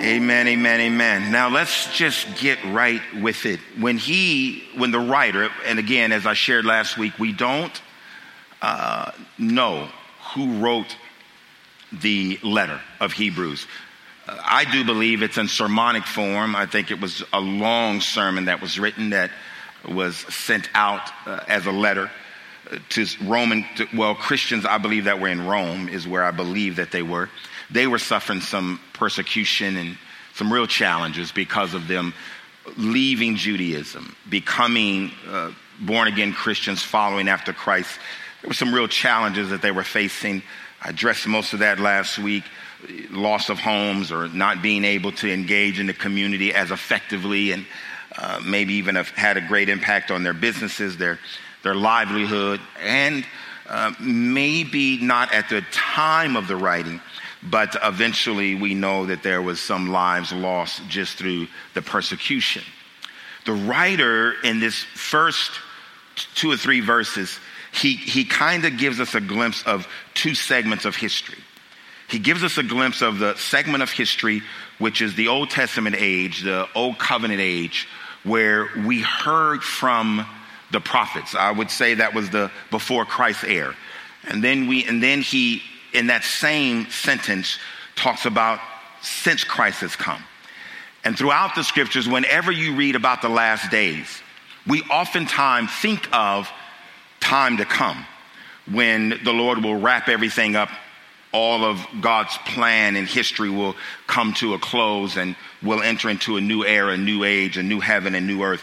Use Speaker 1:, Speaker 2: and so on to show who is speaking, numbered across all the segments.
Speaker 1: Amen, amen, amen. Now let's just get right with it. When he, when the writer, and again, as I shared last week, we don't uh, know who wrote the letter of Hebrews. I do believe it's in sermonic form. I think it was a long sermon that was written that was sent out uh, as a letter uh, to Roman, to, well, Christians, I believe that were in Rome, is where I believe that they were they were suffering some persecution and some real challenges because of them leaving Judaism, becoming uh, born again Christians, following after Christ. There were some real challenges that they were facing. I addressed most of that last week loss of homes or not being able to engage in the community as effectively and uh, maybe even have had a great impact on their businesses, their, their livelihood, and uh, maybe not at the time of the writing, but eventually, we know that there was some lives lost just through the persecution. The writer in this first two or three verses, he, he kind of gives us a glimpse of two segments of history. He gives us a glimpse of the segment of history, which is the Old Testament age, the Old Covenant age, where we heard from the prophets. I would say that was the before Christ era. And then we, and then he in that same sentence talks about since Christ has come. And throughout the scriptures, whenever you read about the last days, we oftentimes think of time to come when the Lord will wrap everything up. All of God's plan and history will come to a close and we'll enter into a new era, a new age, a new heaven, and new earth.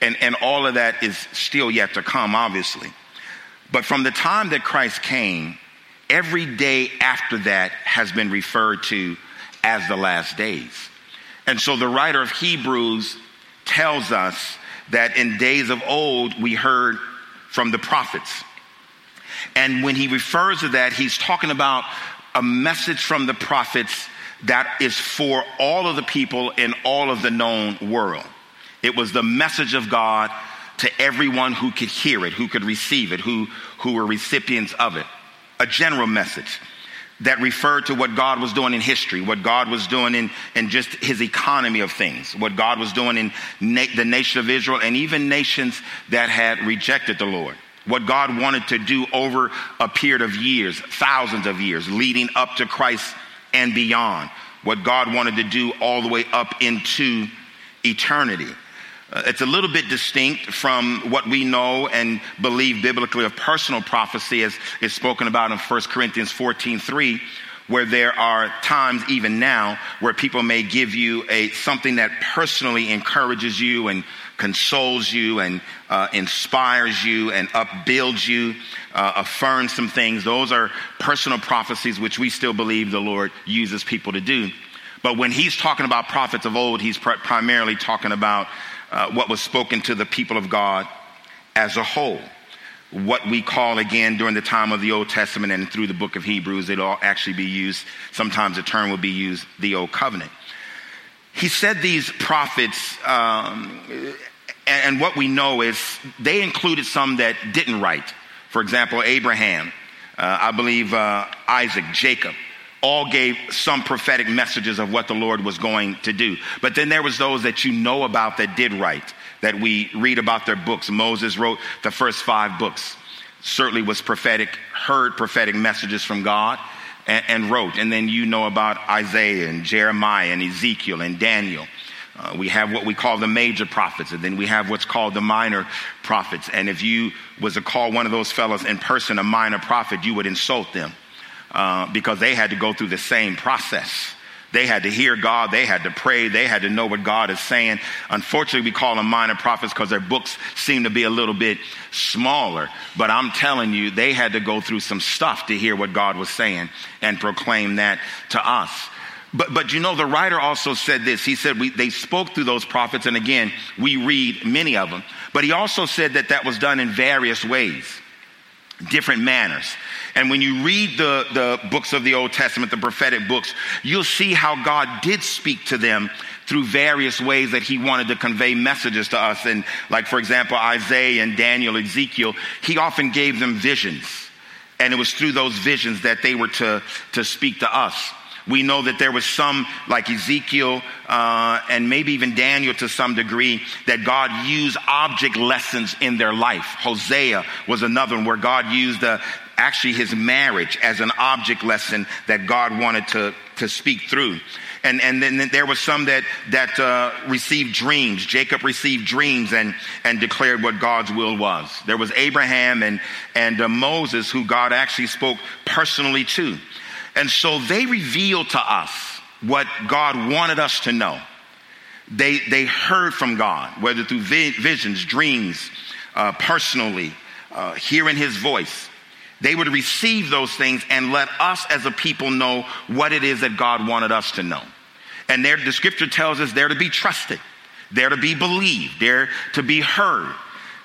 Speaker 1: And, and all of that is still yet to come, obviously. But from the time that Christ came every day after that has been referred to as the last days. And so the writer of Hebrews tells us that in days of old we heard from the prophets. And when he refers to that, he's talking about a message from the prophets that is for all of the people in all of the known world. It was the message of God to everyone who could hear it, who could receive it, who, who were recipients of it a general message that referred to what God was doing in history, what God was doing in, in just his economy of things, what God was doing in na- the nation of Israel and even nations that had rejected the Lord. What God wanted to do over a period of years, thousands of years, leading up to Christ and beyond. What God wanted to do all the way up into eternity. Uh, it's a little bit distinct from what we know and believe biblically of personal prophecy as is spoken about in 1 Corinthians 14 3, where there are times even now where people may give you a something that personally encourages you and consoles you and uh, inspires you and upbuilds you, uh, affirms some things. Those are personal prophecies which we still believe the Lord uses people to do. But when he's talking about prophets of old, he's pr- primarily talking about uh, what was spoken to the people of God as a whole. What we call again during the time of the Old Testament and through the book of Hebrews, it'll actually be used, sometimes the term will be used, the Old Covenant. He said these prophets, um, and, what we know is they included some that didn't write. For example, Abraham, uh, I believe uh, Isaac, Jacob all gave some prophetic messages of what the Lord was going to do. But then there was those that you know about that did write, that we read about their books. Moses wrote the first five books, certainly was prophetic, heard prophetic messages from God. And, and wrote. And then you know about Isaiah and Jeremiah and Ezekiel and Daniel. Uh, we have what we call the major prophets, and then we have what's called the minor prophets. And if you was to call one of those fellows in person a minor prophet, you would insult them uh, because they had to go through the same process. They had to hear God. They had to pray. They had to know what God is saying. Unfortunately, we call them minor prophets because their books seem to be a little bit smaller. But I'm telling you, they had to go through some stuff to hear what God was saying and proclaim that to us. But, but you know, the writer also said this. He said we, they spoke through those prophets. And again, we read many of them. But he also said that that was done in various ways, different manners. And when you read the, the books of the Old Testament, the prophetic books, you'll see how God did speak to them through various ways that he wanted to convey messages to us. And like, for example, Isaiah and Daniel, Ezekiel, he often gave them visions. And it was through those visions that they were to, to speak to us. We know that there was some, like Ezekiel uh, and maybe even Daniel to some degree, that God used object lessons in their life. Hosea was another one where God used uh, actually his marriage as an object lesson that God wanted to, to speak through. And, and then there was some that, that uh, received dreams. Jacob received dreams and, and declared what God's will was. There was Abraham and, and uh, Moses who God actually spoke personally to. And so they revealed to us what God wanted us to know. They, they heard from God, whether through visions, dreams, uh, personally, uh, hearing his voice. They would receive those things and let us as a people know what it is that God wanted us to know. And the scripture tells us they're to be trusted, they're to be believed, they're to be heard.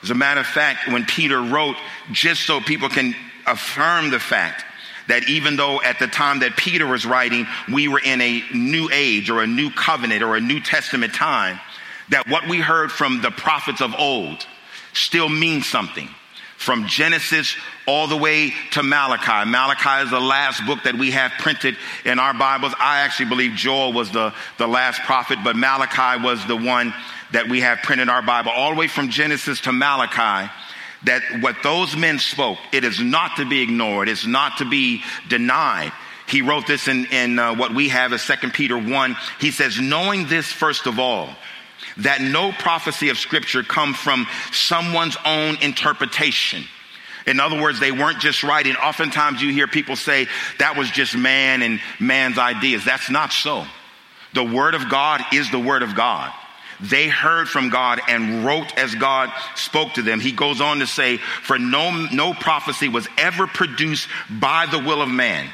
Speaker 1: As a matter of fact, when Peter wrote, just so people can affirm the fact that even though at the time that Peter was writing, we were in a new age or a new covenant or a New Testament time, that what we heard from the prophets of old still means something. From Genesis all the way to Malachi. Malachi is the last book that we have printed in our Bibles. I actually believe Joel was the, the last prophet, but Malachi was the one that we have printed in our Bible. All the way from Genesis to Malachi that what those men spoke, it is not to be ignored, it's not to be denied. He wrote this in, in uh, what we have as 2 Peter 1. He says, knowing this first of all, that no prophecy of scripture come from someone's own interpretation. In other words, they weren't just writing. Oftentimes you hear people say that was just man and man's ideas. That's not so. The word of God is the word of God. They heard from God and wrote as God spoke to them. He goes on to say, For no, no prophecy was ever produced by the will of man,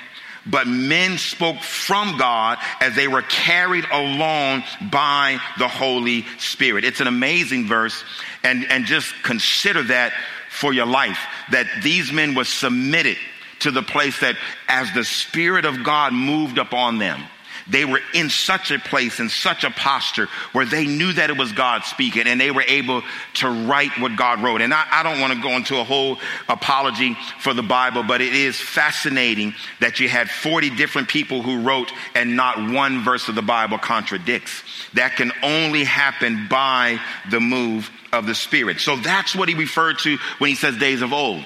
Speaker 1: but men spoke from God as they were carried along by the Holy Spirit. It's an amazing verse, and, and just consider that for your life that these men were submitted to the place that as the Spirit of God moved upon them, they were in such a place, in such a posture where they knew that it was God speaking and they were able to write what God wrote. And I, I don't want to go into a whole apology for the Bible, but it is fascinating that you had 40 different people who wrote and not one verse of the Bible contradicts. That can only happen by the move of the Spirit. So that's what he referred to when he says days of old.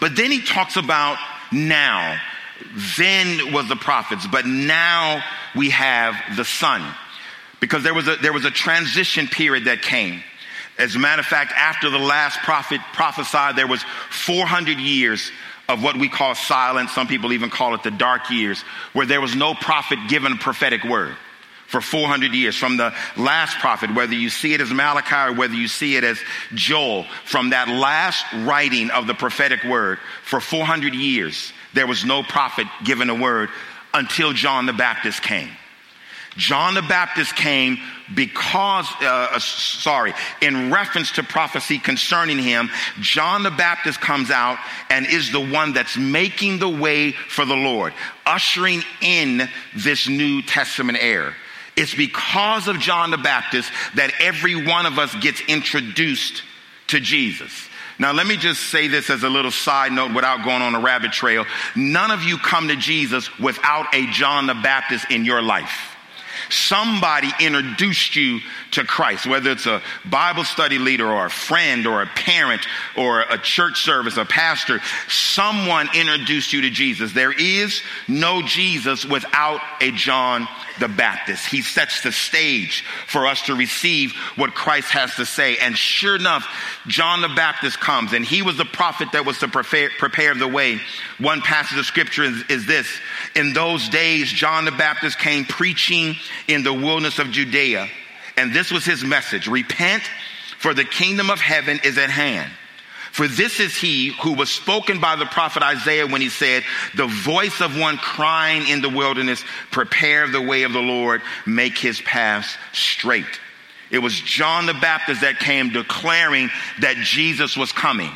Speaker 1: But then he talks about now then was the prophets, but now we have the Son. Because there was a, there was a transition period that came. As a matter of fact, after the last prophet prophesied, there was 400 years of what we call silence. Some people even call it the dark years, where there was no prophet given a prophetic word for 400 years. From the last prophet, whether you see it as Malachi or whether you see it as Joel, from that last writing of the prophetic word for 400 years, there was no prophet given a word until John the Baptist came. John the Baptist came because, uh, uh, sorry, in reference to prophecy concerning him, John the Baptist comes out and is the one that's making the way for the Lord, ushering in this New Testament era. It's because of John the Baptist that every one of us gets introduced to Jesus. Now, let me just say this as a little side note without going on a rabbit trail. None of you come to Jesus without a John the Baptist in your life. Somebody introduced you to Christ, whether it's a Bible study leader or a friend or a parent or a church service, a pastor. Someone introduced you to Jesus. There is no Jesus without a John the Baptist. He sets the stage for us to receive what Christ has to say. And sure enough, John the Baptist comes and he was the prophet that was to prepare, prepare the way. One passage of scripture is, is this. In those days, John the Baptist came preaching in the wilderness of Judea. And this was his message. Repent for the kingdom of heaven is at hand. For this is he who was spoken by the prophet Isaiah when he said, the voice of one crying in the wilderness, prepare the way of the Lord, make his paths straight. It was John the Baptist that came declaring that Jesus was coming.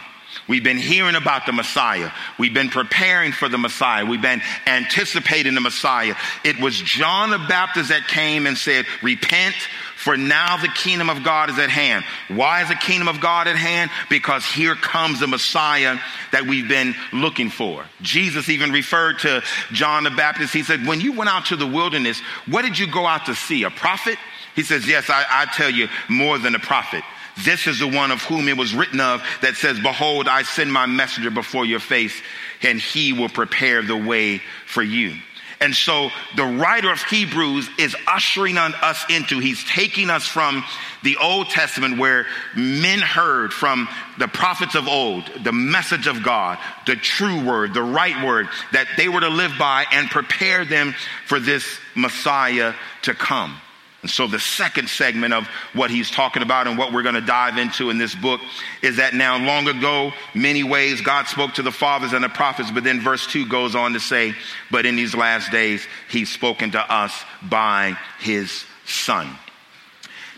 Speaker 1: We've been hearing about the Messiah. We've been preparing for the Messiah. We've been anticipating the Messiah. It was John the Baptist that came and said, repent For now the kingdom of God is at hand. Why is the kingdom of God at hand? Because here comes the Messiah that we've been looking for. Jesus even referred to John the Baptist. He said, When you went out to the wilderness, what did you go out to see? A prophet? He says, Yes, I, I tell you, more than a prophet. This is the one of whom it was written of that says, Behold, I send my messenger before your face, and he will prepare the way for you. And so the writer of Hebrews is ushering on us into, he's taking us from the Old Testament where men heard from the prophets of old the message of God, the true word, the right word that they were to live by and prepare them for this Messiah to come. And so, the second segment of what he's talking about and what we're going to dive into in this book is that now, long ago, many ways God spoke to the fathers and the prophets, but then verse 2 goes on to say, But in these last days, he's spoken to us by his son.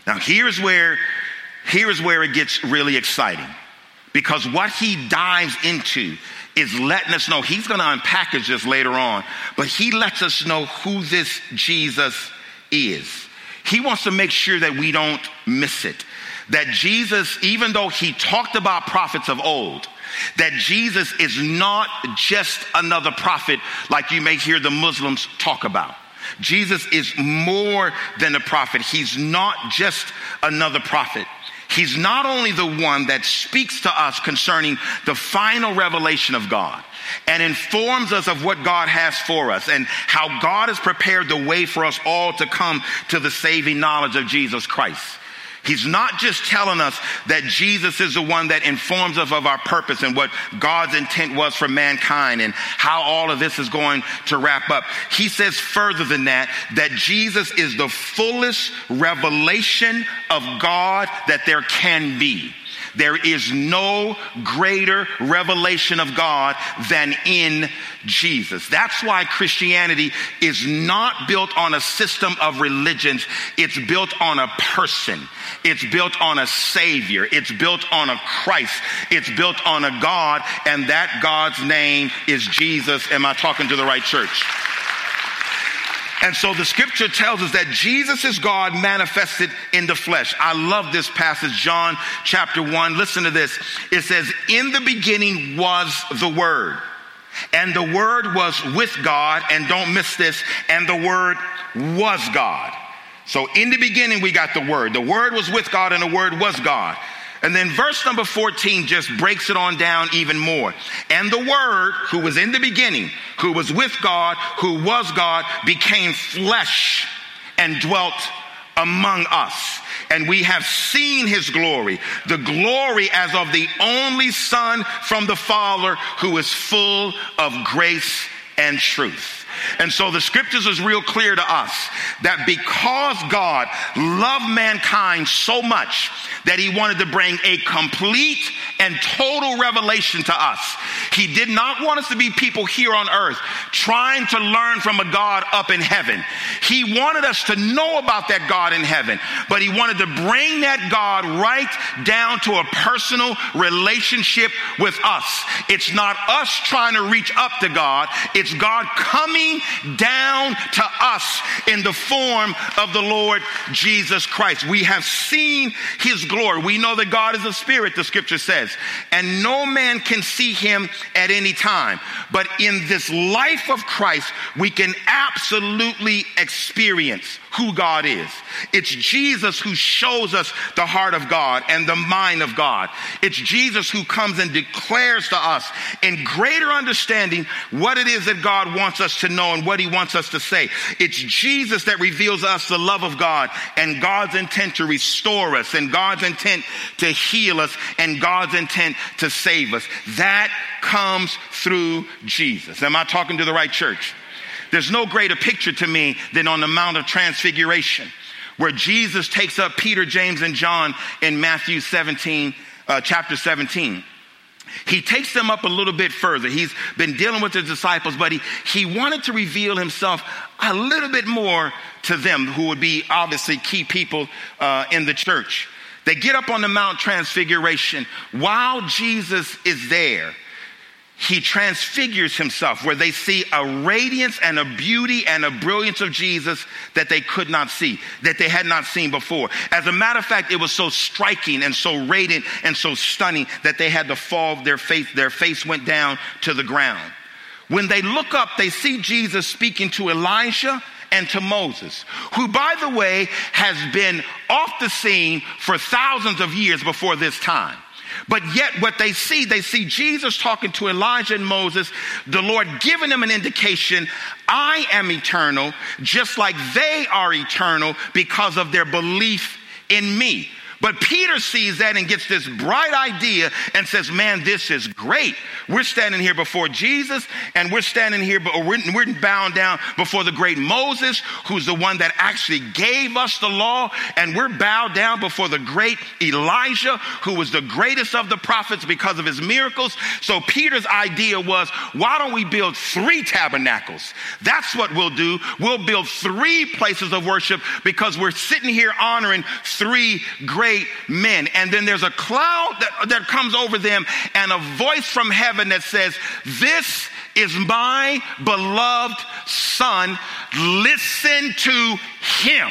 Speaker 1: Now, here's where, here's where it gets really exciting because what he dives into is letting us know he's going to unpackage this later on, but he lets us know who this Jesus is. He wants to make sure that we don't miss it. That Jesus, even though he talked about prophets of old, that Jesus is not just another prophet like you may hear the Muslims talk about. Jesus is more than a prophet. He's not just another prophet. He's not only the one that speaks to us concerning the final revelation of God and informs us of what God has for us and how God has prepared the way for us all to come to the saving knowledge of Jesus Christ. He's not just telling us that Jesus is the one that informs us of our purpose and what God's intent was for mankind and how all of this is going to wrap up. He says further than that, that Jesus is the fullest revelation of God that there can be. There is no greater revelation of God than in Jesus. That's why Christianity is not built on a system of religions. It's built on a person. It's built on a savior. It's built on a Christ. It's built on a God and that God's name is Jesus. Am I talking to the right church? And so the scripture tells us that Jesus is God manifested in the flesh. I love this passage, John chapter 1. Listen to this. It says, In the beginning was the Word, and the Word was with God, and don't miss this, and the Word was God. So in the beginning, we got the Word. The Word was with God, and the Word was God. And then verse number 14 just breaks it on down even more. And the Word, who was in the beginning, who was with God, who was God, became flesh and dwelt among us. And we have seen his glory, the glory as of the only Son from the Father who is full of grace and truth. And so the scriptures is real clear to us that because God loved mankind so much that he wanted to bring a complete and total revelation to us. He did not want us to be people here on earth trying to learn from a God up in heaven. He wanted us to know about that God in heaven, but he wanted to bring that God right down to a personal relationship with us. It's not us trying to reach up to God, it's God coming down to us in the form of the Lord Jesus Christ. We have seen his glory. We know that God is a spirit, the scripture says, and no man can see him at any time. But in this life of Christ, we can absolutely experience who God is. It's Jesus who shows us the heart of God and the mind of God. It's Jesus who comes and declares to us in greater understanding what it is that God wants us to know and what he wants us to say. It's Jesus that reveals us the love of God and God's intent to restore us and God's intent to heal us and God's intent to save us. That comes through Jesus. Am I talking to the right church? There's no greater picture to me than on the Mount of Transfiguration, where Jesus takes up Peter, James, and John in Matthew 17, uh, chapter 17. He takes them up a little bit further. He's been dealing with the disciples, but he, he wanted to reveal himself a little bit more to them, who would be obviously key people uh, in the church. They get up on the Mount Transfiguration. While Jesus is there, he transfigures himself where they see a radiance and a beauty and a brilliance of Jesus that they could not see, that they had not seen before. As a matter of fact, it was so striking and so radiant and so stunning that they had to fall, their face, their face went down to the ground. When they look up, they see Jesus speaking to Elijah and to Moses, who, by the way, has been off the scene for thousands of years before this time. But yet, what they see, they see Jesus talking to Elijah and Moses, the Lord giving them an indication I am eternal, just like they are eternal because of their belief in me. But Peter sees that and gets this bright idea and says, Man, this is great. We're standing here before Jesus and we're standing here, but we're, we're bound down before the great Moses, who's the one that actually gave us the law. And we're bowed down before the great Elijah, who was the greatest of the prophets because of his miracles. So Peter's idea was, why don't we build three tabernacles? That's what we'll do. We'll build three places of worship because we're sitting here honoring three great great men. And then there's a cloud that, that comes over them and a voice from heaven that says, This is my beloved son. Listen to him.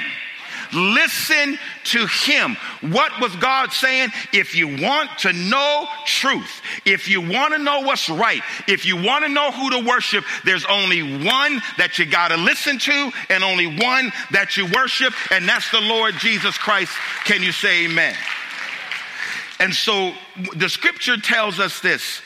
Speaker 1: Listen to him. What was God saying? If you want to know truth, if you want to know what's right, if you want to know who to worship, there's only one that you got to listen to and only one that you worship, and that's the Lord Jesus Christ. Can you say amen? And so the scripture tells us this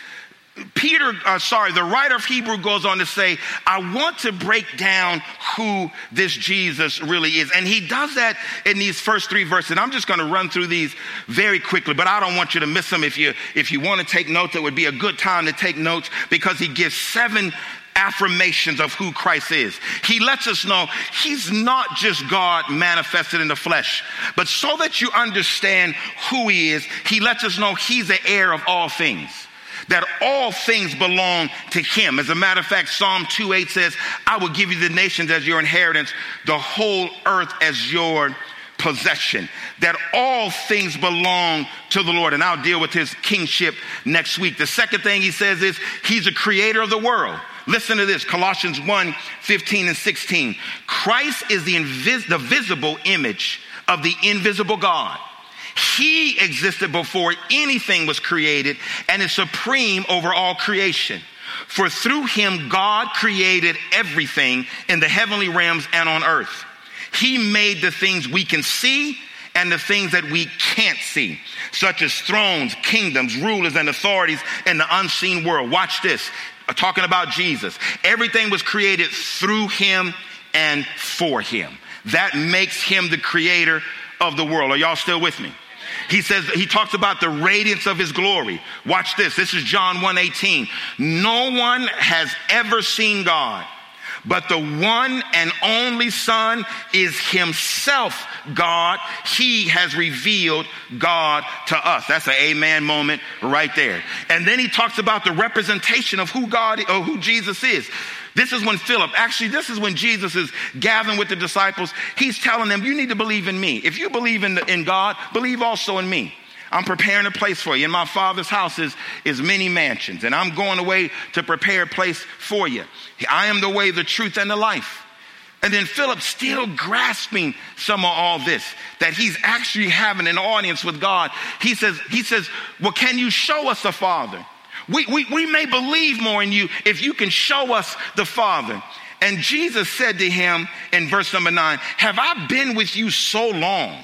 Speaker 1: Peter, uh, sorry, the writer of Hebrew goes on to say, I want to break down who this Jesus really is. And he does that in these first three verses. And I'm just going to run through these very quickly, but I don't want you to miss them. If you, if you want to take notes, it would be a good time to take notes because he gives seven affirmations of who Christ is. He lets us know he's not just God manifested in the flesh, but so that you understand who he is, he lets us know he's the heir of all things that all things belong to him. As a matter of fact, Psalm 2:8 says, I will give you the nations as your inheritance, the whole earth as your possession. That all things belong to the Lord. And I'll deal with his kingship next week. The second thing he says is, he's a creator of the world. Listen to this Colossians 1 15 and 16. Christ is the, invis- the visible image of the invisible God he existed before anything was created and is supreme over all creation. For through him, God created everything in the heavenly realms and on earth. He made the things we can see and the things that we can't see, such as thrones, kingdoms, rulers, and authorities in the unseen world. Watch this. Uh, talking about Jesus. Everything was created through him and for him. That makes him the creator of the world. Are y'all still with me? He says, he talks about the radiance of his glory. Watch this. This is John 1:18. No one has ever seen God, but the one and only Son is himself God. He has revealed God to us. That's an amen moment right there. And then he talks about the representation of who God or who Jesus is. This is when Philip, actually, this is when Jesus is gathering with the disciples. He's telling them, You need to believe in me. If you believe in, the, in God, believe also in me. I'm preparing a place for you. In my father's house is, is many mansions, and I'm going away to prepare a place for you. I am the way, the truth, and the life. And then Philip, still grasping some of all this, that he's actually having an audience with God. He says, he says, Well, can you show us the Father? We, we, we may believe more in you if you can show us the Father. And Jesus said to him in verse number nine, Have I been with you so long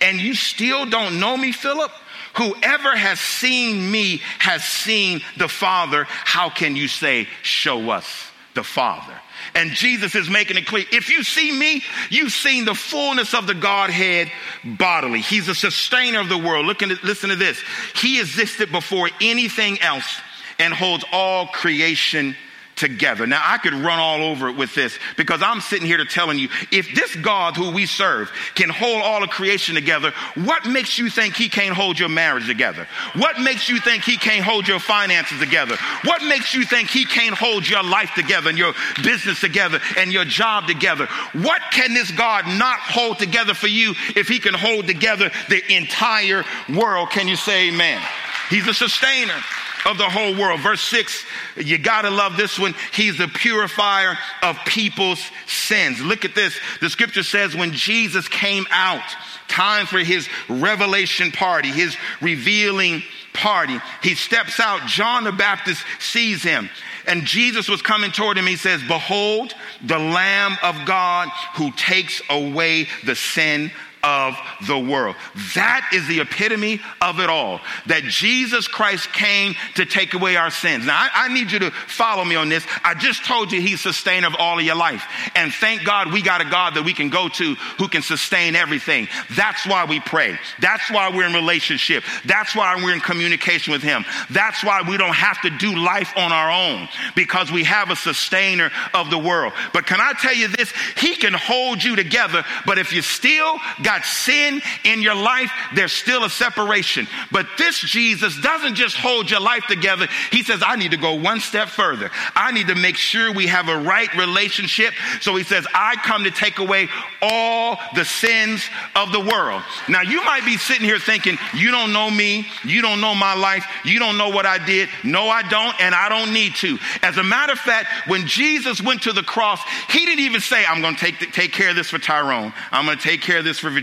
Speaker 1: and you still don't know me, Philip? Whoever has seen me has seen the Father. How can you say, Show us the Father? And Jesus is making it clear if you see me, you've seen the fullness of the Godhead bodily. He's a sustainer of the world. Look at, listen to this. He existed before anything else and holds all creation together. Now, I could run all over it with this because I'm sitting here to telling you if this God who we serve can hold all of creation together, what makes you think he can't hold your marriage together? What makes you think he can't hold your finances together? What makes you think he can't hold your life together and your business together and your job together? What can this God not hold together for you if he can hold together the entire world? Can you say amen? He's a sustainer. Of the whole world. Verse 6, you gotta love this one. He's the purifier of people's sins. Look at this. The scripture says when Jesus came out, time for his revelation party, his revealing party, he steps out. John the Baptist sees him. And Jesus was coming toward him. He says, Behold, the Lamb of God who takes away the sin of the world. That is the epitome of it all. That Jesus Christ came to take away our sins. Now, I, I, need you to follow me on this. I just told you he's sustainer of all of your life. And thank God we got a God that we can go to who can sustain everything. That's why we pray. That's why we're in relationship. That's why we're in communication with him. That's why we don't have to do life on our own because we have a sustainer of the world. But can I tell you this? He can hold you together, but if you still got got sin in your life, there's still a separation. But this Jesus doesn't just hold your life together. He says, I need to go one step further. I need to make sure we have a right relationship. So he says, I come to take away all the sins of the world. Now you might be sitting here thinking, you don't know me. You don't know my life. You don't know what I did. No, I don't. And I don't need to. As a matter of fact, when Jesus went to the cross, he didn't even say, I'm going to take, take care of this for Tyrone. I'm going to take care of this for Virginia.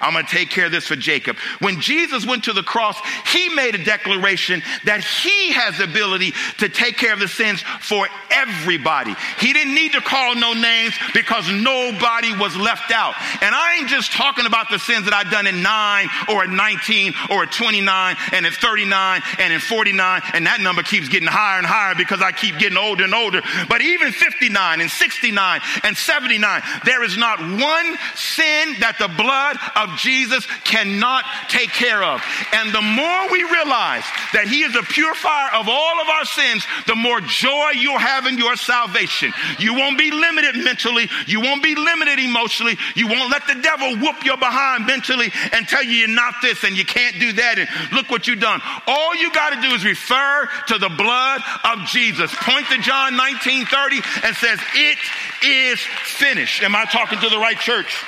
Speaker 1: I'm going to take care of this for Jacob. When Jesus went to the cross, he made a declaration that he has the ability to take care of the sins for everybody. He didn't need to call no names because nobody was left out. And I ain't just talking about the sins that I've done in 9 or at 19 or at 29 and at 39 and in 49 and that number keeps getting higher and higher because I keep getting older and older. But even 59 and 69 and 79, there is not one sin that the blood blood of Jesus cannot take care of. And the more we realize that He is a purifier of all of our sins, the more joy you'll have in your salvation. You won't be limited mentally. You won't be limited emotionally. You won't let the devil whoop your behind mentally and tell you you're not this and you can't do that and look what you've done. All you got to do is refer to the blood of Jesus. Point to John 19 30 and says, It is finished. Am I talking to the right church?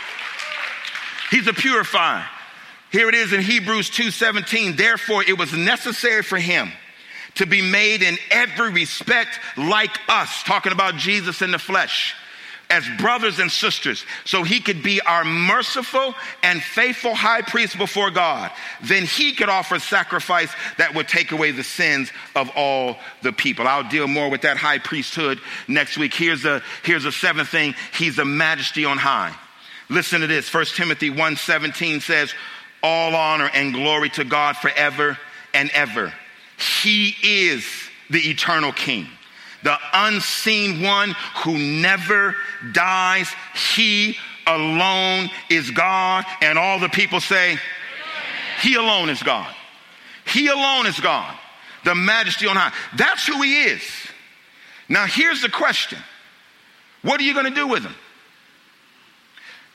Speaker 1: He's a purifier. Here it is in Hebrews 2:17. Therefore, it was necessary for him to be made in every respect like us, talking about Jesus in the flesh, as brothers and sisters, so he could be our merciful and faithful high priest before God. Then he could offer sacrifice that would take away the sins of all the people. I'll deal more with that high priesthood next week. Here's a, here's a seventh thing. He's a majesty on high. Listen to this. 1 Timothy 1:17 says, "All honor and glory to God forever and ever. He is the eternal king, the unseen one who never dies. He alone is God." And all the people say, "He alone is God. He alone is God." The majesty on high. That's who he is. Now here's the question. What are you going to do with him?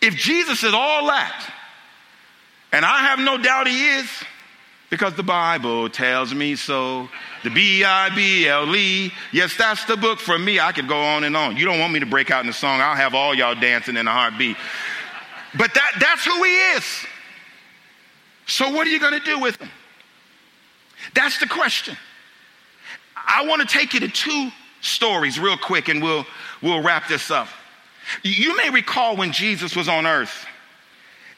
Speaker 1: If Jesus is all that, and I have no doubt he is, because the Bible tells me so. The B I B L E. Yes, that's the book for me. I could go on and on. You don't want me to break out in the song. I'll have all y'all dancing in a heartbeat. But that, that's who he is. So, what are you going to do with him? That's the question. I want to take you to two stories real quick and we'll, we'll wrap this up. You may recall when Jesus was on earth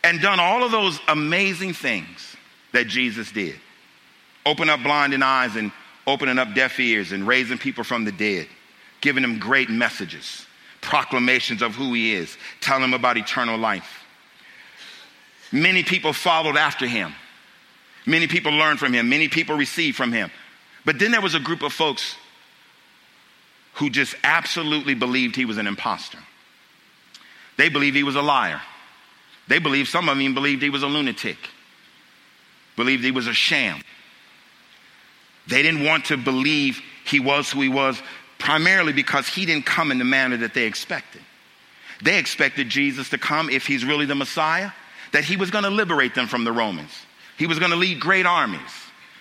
Speaker 1: and done all of those amazing things that Jesus did open up blinding eyes and opening up deaf ears and raising people from the dead, giving them great messages, proclamations of who he is, telling them about eternal life. Many people followed after him. Many people learned from him. Many people received from him. But then there was a group of folks who just absolutely believed he was an impostor. They believed he was a liar. They believed, some of them believed he was a lunatic, believed he was a sham. They didn't want to believe he was who he was, primarily because he didn't come in the manner that they expected. They expected Jesus to come, if he's really the Messiah, that he was going to liberate them from the Romans. He was going to lead great armies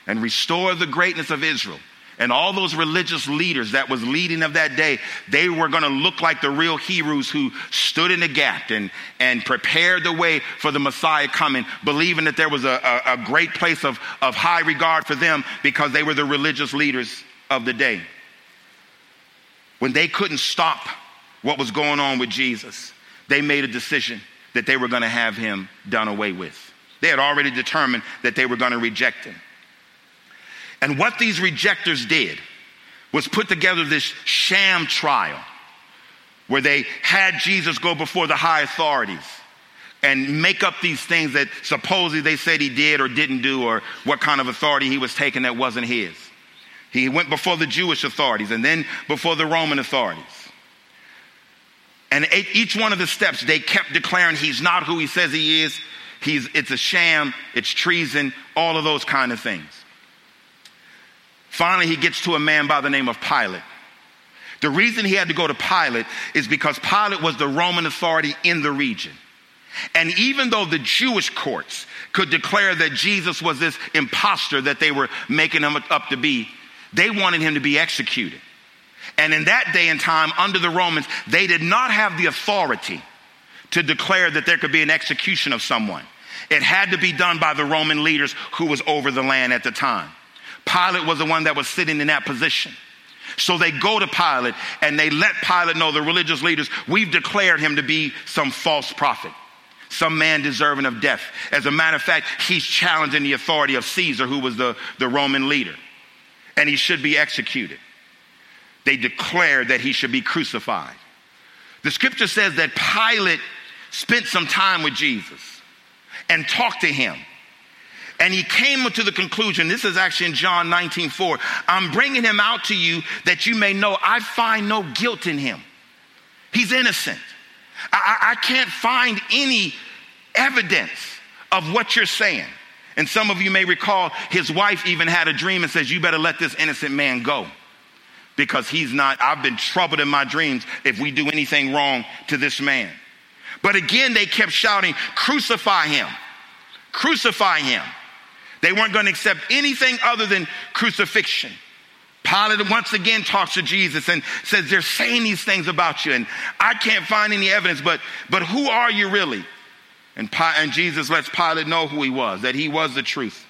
Speaker 1: and restore the greatness of Israel and all those religious leaders that was leading of that day, they were going to look like the real Hebrews who stood in the gap and, and prepared the way for the Messiah coming, believing that there was a, a, a great place of, of high regard for them because they were the religious leaders of the day. When they couldn't stop what was going on with Jesus, they made a decision that they were going to have him done away with. They had already determined that they were going to reject him. And what these rejectors did was put together this sham trial where they had Jesus go before the high authorities and make up these things that supposedly they said he did or didn't do or what kind of authority he was taking that wasn't his. He went before the Jewish authorities and then before the Roman authorities. And each one of the steps, they kept declaring he's not who he says he is. He's, it's a sham, it's treason, all of those kind of things. Finally, he gets to a man by the name of Pilate. The reason he had to go to Pilate is because Pilate was the Roman authority in the region. And even though the Jewish courts could declare that Jesus was this impostor that they were making him up to be, they wanted him to be executed. And in that day and time, under the Romans, they did not have the authority to declare that there could be an execution of someone. It had to be done by the Roman leaders who was over the land at the time. Pilate was the one that was sitting in that position. So they go to Pilate and they let Pilate know, the religious leaders, we've declared him to be some false prophet, some man deserving of death. As a matter of fact, he's challenging the authority of Caesar, who was the, the Roman leader, and he should be executed. They declare that he should be crucified. The scripture says that Pilate spent some time with Jesus and talked to him and he came to the conclusion, this is actually in John 19, 4. I'm bringing him out to you that you may know I find no guilt in him. He's innocent. I, I can't find any evidence of what you're saying. And some of you may recall his wife even had a dream and says, You better let this innocent man go because he's not, I've been troubled in my dreams if we do anything wrong to this man. But again, they kept shouting, Crucify him, crucify him. They weren't going to accept anything other than crucifixion. Pilate once again talks to Jesus and says, They're saying these things about you, and I can't find any evidence, but, but who are you really? And, Pi- and Jesus lets Pilate know who he was, that he was the truth.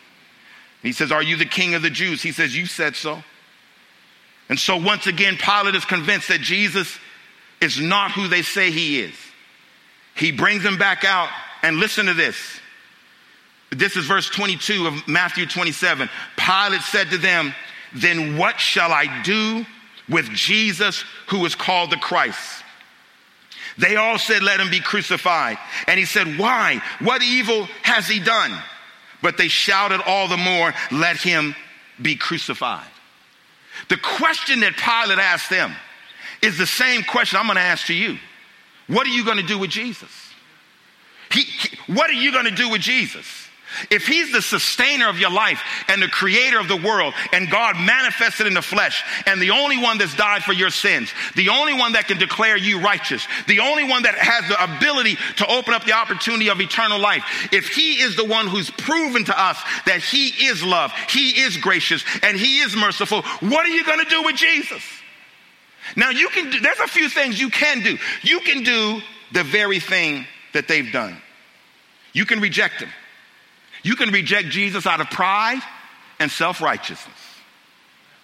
Speaker 1: He says, Are you the king of the Jews? He says, You said so. And so once again, Pilate is convinced that Jesus is not who they say he is. He brings him back out, and listen to this. This is verse 22 of Matthew 27. Pilate said to them, Then what shall I do with Jesus who is called the Christ? They all said, Let him be crucified. And he said, Why? What evil has he done? But they shouted all the more, Let him be crucified. The question that Pilate asked them is the same question I'm going to ask to you. What are you going to do with Jesus? He, he, what are you going to do with Jesus? If he's the sustainer of your life and the creator of the world and God manifested in the flesh and the only one that's died for your sins, the only one that can declare you righteous, the only one that has the ability to open up the opportunity of eternal life, if he is the one who's proven to us that he is love, he is gracious, and he is merciful, what are you going to do with Jesus? Now you can do, there's a few things you can do. You can do the very thing that they've done. You can reject him. You can reject Jesus out of pride and self righteousness.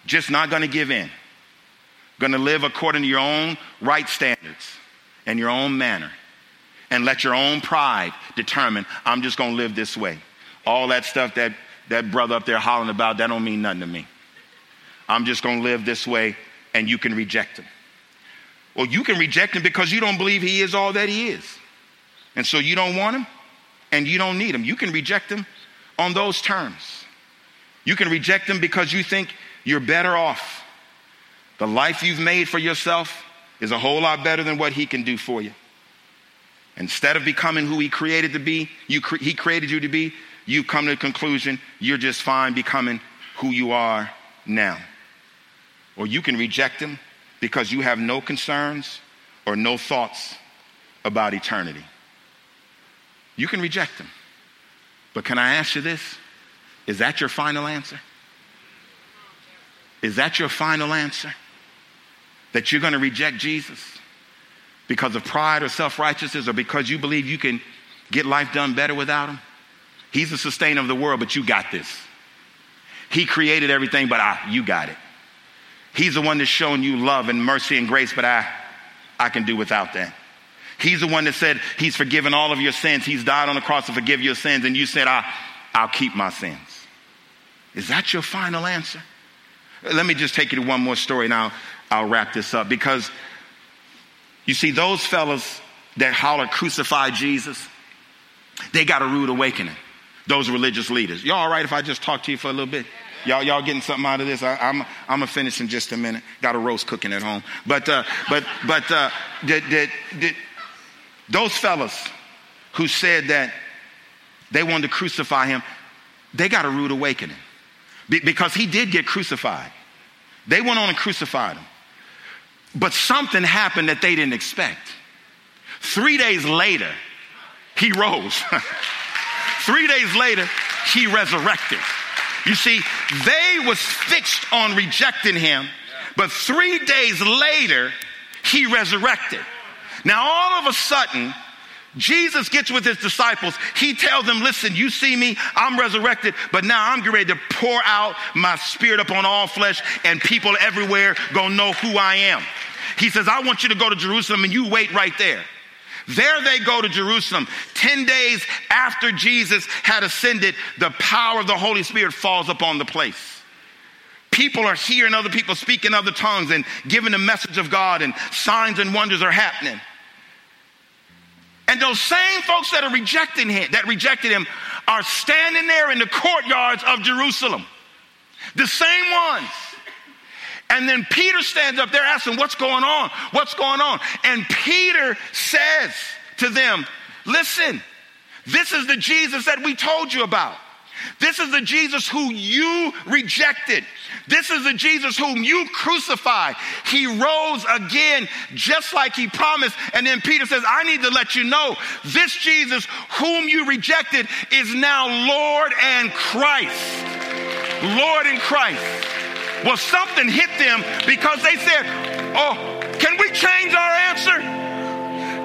Speaker 1: Just not going to give in. Going to live according to your own right standards and your own manner. And let your own pride determine, I'm just going to live this way. All that stuff that that brother up there hollering about, that don't mean nothing to me. I'm just going to live this way, and you can reject him. Well, you can reject him because you don't believe he is all that he is. And so you don't want him and you don't need them. You can reject them on those terms. You can reject them because you think you're better off. The life you've made for yourself is a whole lot better than what he can do for you. Instead of becoming who he created to be, you cre- he created you to be, you've come to the conclusion you're just fine becoming who you are now. Or you can reject him because you have no concerns or no thoughts about eternity. You can reject him. But can I ask you this? Is that your final answer? Is that your final answer? That you're going to reject Jesus because of pride or self righteousness or because you believe you can get life done better without Him? He's the sustainer of the world, but you got this. He created everything, but I, you got it. He's the one that's shown you love and mercy and grace, but I, I can do without that. He's the one that said he's forgiven all of your sins. He's died on the cross to forgive your sins, and you said, I, I'll keep my sins. Is that your final answer? Let me just take you to one more story and I'll, I'll wrap this up. Because you see, those fellas that holler, crucify Jesus, they got a rude awakening. Those religious leaders. Y'all all right if I just talk to you for a little bit? Y'all, y'all getting something out of this? I, am I'm, I'm gonna finish in just a minute. Got a roast cooking at home. But, uh, but, but, uh, did, did, did, those fellas who said that they wanted to crucify him, they got a rude awakening Be- because he did get crucified. They went on and crucified him. But something happened that they didn't expect. Three days later, he rose. Three days later, he resurrected. You see, they was fixed on rejecting him, but three days later, he resurrected. Now, all of a sudden, Jesus gets with his disciples. He tells them, listen, you see me, I'm resurrected, but now I'm ready to pour out my spirit upon all flesh and people everywhere gonna know who I am. He says, I want you to go to Jerusalem and you wait right there. There they go to Jerusalem. 10 days after Jesus had ascended, the power of the Holy Spirit falls upon the place. People are hearing other people speak in other tongues and giving the message of God, and signs and wonders are happening. And those same folks that are rejecting him, that rejected him, are standing there in the courtyards of Jerusalem. The same ones. And then Peter stands up there asking, What's going on? What's going on? And Peter says to them, Listen, this is the Jesus that we told you about. This is the Jesus who you rejected. This is the Jesus whom you crucified. He rose again just like he promised. And then Peter says, I need to let you know this Jesus whom you rejected is now Lord and Christ. Lord and Christ. Well, something hit them because they said, Oh, can we change our answer?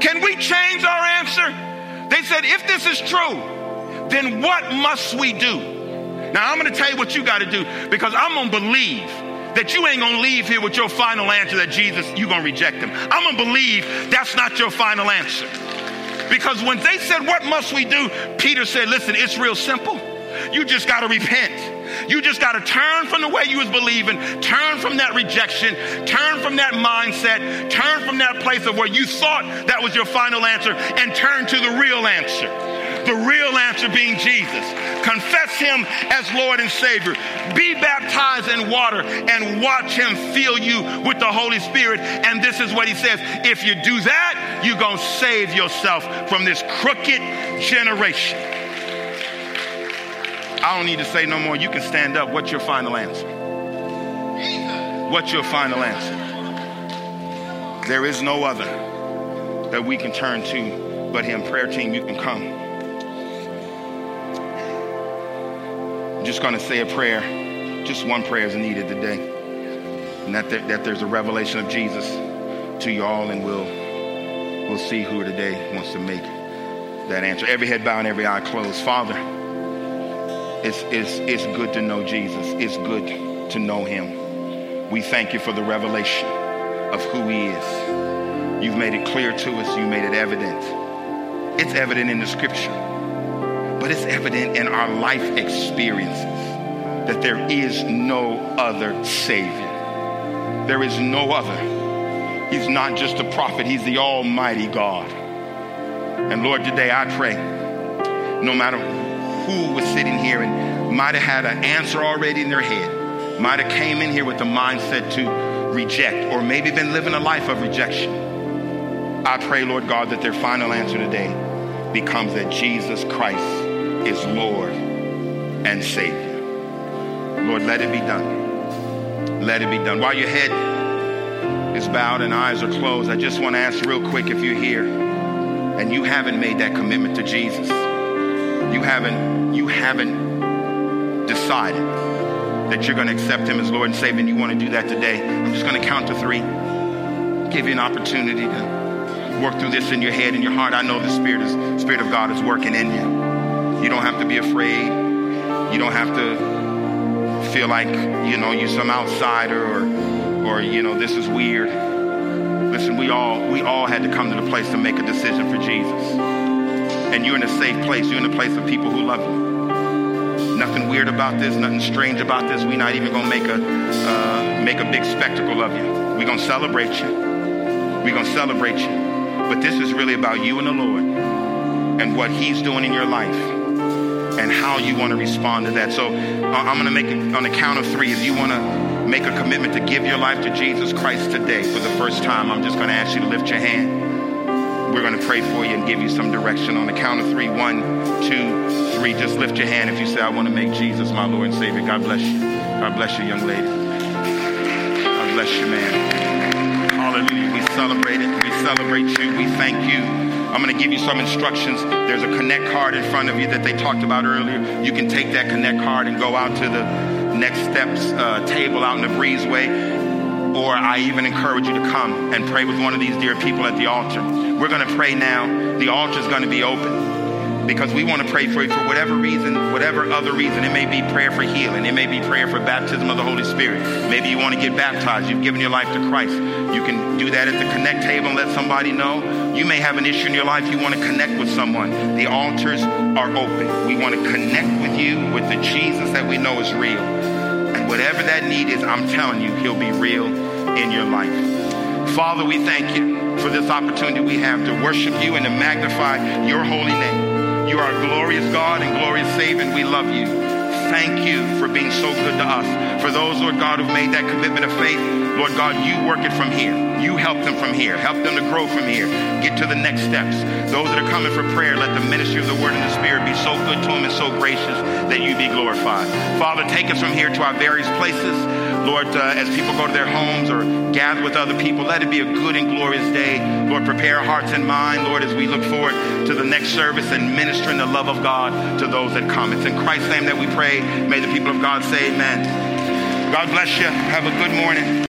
Speaker 1: Can we change our answer? They said, If this is true, then what must we do? Now, I'm going to tell you what you got to do because I'm going to believe that you ain't going to leave here with your final answer that Jesus, you're going to reject him. I'm going to believe that's not your final answer. Because when they said, What must we do? Peter said, Listen, it's real simple. You just got to repent. You just got to turn from the way you was believing, turn from that rejection, turn from that mindset, turn from that place of where you thought that was your final answer, and turn to the real answer. The real answer being Jesus. Confess him as Lord and Savior. Be baptized in water and watch him fill you with the Holy Spirit. And this is what he says if you do that, you're going to save yourself from this crooked generation. I don't need to say no more. You can stand up. What's your final answer? What's your final answer? There is no other that we can turn to but Him. Prayer team, you can come. I'm just going to say a prayer. Just one prayer is needed today. And that, there, that there's a revelation of Jesus to you all, and we'll, we'll see who today wants to make that answer. Every head bowed and every eye closed. Father, it's, it's, it's good to know Jesus. It's good to know him. We thank you for the revelation of who he is. You've made it clear to us. You made it evident. It's evident in the scripture, but it's evident in our life experiences that there is no other Savior. There is no other. He's not just a prophet, He's the Almighty God. And Lord, today I pray, no matter who was sitting here and might have had an answer already in their head, might have came in here with the mindset to reject, or maybe been living a life of rejection. I pray, Lord God, that their final answer today becomes that Jesus Christ is Lord and Savior. Lord, let it be done. Let it be done. While your head is bowed and eyes are closed, I just want to ask real quick if you're here and you haven't made that commitment to Jesus you haven't you haven't decided that you're going to accept him as Lord and Savior and you want to do that today, I'm just going to count to three. Give you an opportunity to work through this in your head and your heart. I know the Spirit is Spirit of God is working in you. You don't have to be afraid. You don't have to feel like, you know, you're some outsider or or you know, this is weird. Listen, we all we all had to come to the place to make a decision for Jesus. And you're in a safe place. You're in a place of people who love you. Nothing weird about this, nothing strange about this. We're not even gonna make a uh, make a big spectacle of you. We're gonna celebrate you. We're gonna celebrate you. But this is really about you and the Lord and what He's doing in your life and how you want to respond to that. So uh, I'm going to make it on the count of three. If you want to make a commitment to give your life to Jesus Christ today for the first time, I'm just going to ask you to lift your hand. We're going to pray for you and give you some direction on the count of three. One, two, three. Just lift your hand if you say, I want to make Jesus my Lord and Savior. God bless you. God bless you, young lady. God bless you, man. Hallelujah. We celebrate it. We celebrate you. We thank you. I'm going to give you some instructions. There's a connect card in front of you that they talked about earlier. You can take that connect card and go out to the next steps uh, table out in the breezeway. Or I even encourage you to come and pray with one of these dear people at the altar. We're going to pray now. The altar is going to be open because we want to pray for you for whatever reason, whatever other reason. It may be prayer for healing. It may be prayer for baptism of the Holy Spirit. Maybe you want to get baptized. You've given your life to Christ. You can do that at the connect table and let somebody know. You may have an issue in your life. You want to connect with someone. The altars are open. We want to connect with you with the Jesus that we know is real. And whatever that need is, I'm telling you, he'll be real in your life. Father, we thank you for this opportunity we have to worship you and to magnify your holy name. You are a glorious God and glorious Savior, and we love you. Thank you for being so good to us. For those, Lord God, who've made that commitment of faith, Lord God, you work it from here. You help them from here. Help them to grow from here. Get to the next steps. Those that are coming for prayer, let the ministry of the Word and the Spirit be so good to them and so gracious that you be glorified. Father, take us from here to our various places. Lord, uh, as people go to their homes or gather with other people, let it be a good and glorious day. Lord, prepare hearts and mind, Lord, as we look forward to the next service and ministering the love of God to those that come. It's in Christ's name that we pray. May the people of God say amen. God bless you. Have a good morning.